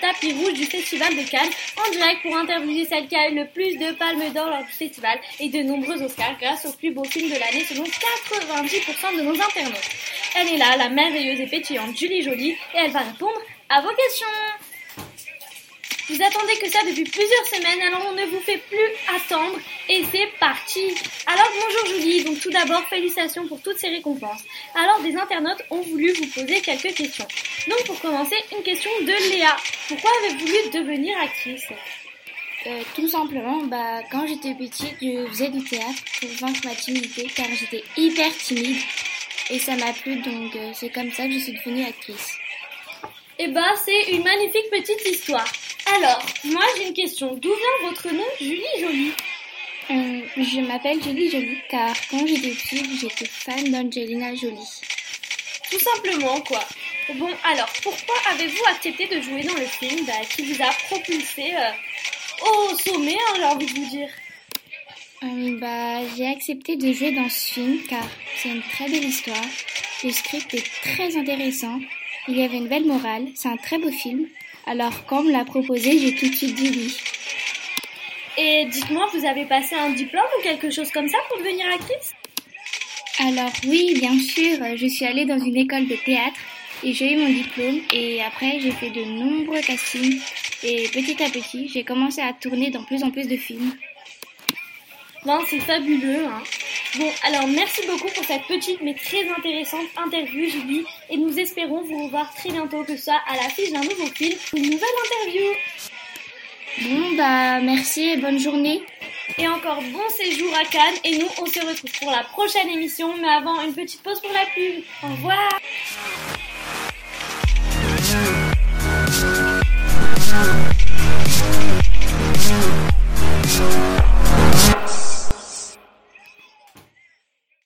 tapis rouge du Festival de Cannes en direct pour interviewer celle qui a eu le plus de palmes d'or lors du festival et de nombreux Oscars grâce au plus beau film de l'année selon 90% de nos internautes. Elle est là, la merveilleuse et pétillante Julie Jolie, et elle va répondre à vos questions. Vous attendez que ça depuis plusieurs semaines, alors on ne vous fait plus attendre et c'est parti. Alors bonjour Julie, donc tout d'abord félicitations pour toutes ces récompenses. Alors des internautes ont voulu vous poser quelques questions. Donc pour commencer, une question de Léa. Pourquoi avez-vous voulu devenir actrice? Euh, tout simplement, bah, quand j'étais petite, je faisais du théâtre pour vaincre ma timidité car j'étais hyper timide et ça m'a plu donc euh, c'est comme ça que je suis devenue actrice. Eh bah, c'est une magnifique petite histoire. Alors, moi j'ai une question. D'où vient votre nom, Julie Jolie euh, Je m'appelle Julie Jolie car quand j'étais petite, j'étais fan d'Angelina Jolie. Tout simplement, quoi. Bon, alors, pourquoi avez-vous accepté de jouer dans le film bah, qui vous a propulsé euh, au sommet, hein, j'ai envie de vous dire? Euh, bah, J'ai accepté de jouer dans ce film car c'est une très belle histoire. Le script est très intéressant. Il y avait une belle morale. C'est un très beau film. Alors, quand on me l'a proposé, j'ai tout de suite dit oui. Et dites-moi, vous avez passé un diplôme ou quelque chose comme ça pour devenir actrice? Alors oui, bien sûr, je suis allée dans une école de théâtre et j'ai eu mon diplôme et après j'ai fait de nombreux castings et petit à petit j'ai commencé à tourner dans plus en plus de films. Non, c'est fabuleux. Hein. Bon, alors merci beaucoup pour cette petite mais très intéressante interview, Julie. Et nous espérons vous revoir très bientôt, que ce soit à l'affiche d'un nouveau film ou une nouvelle interview. Bah merci et bonne journée. Et encore bon séjour à Cannes. Et nous, on se retrouve pour la prochaine émission. Mais avant, une petite pause pour la pub. Au revoir.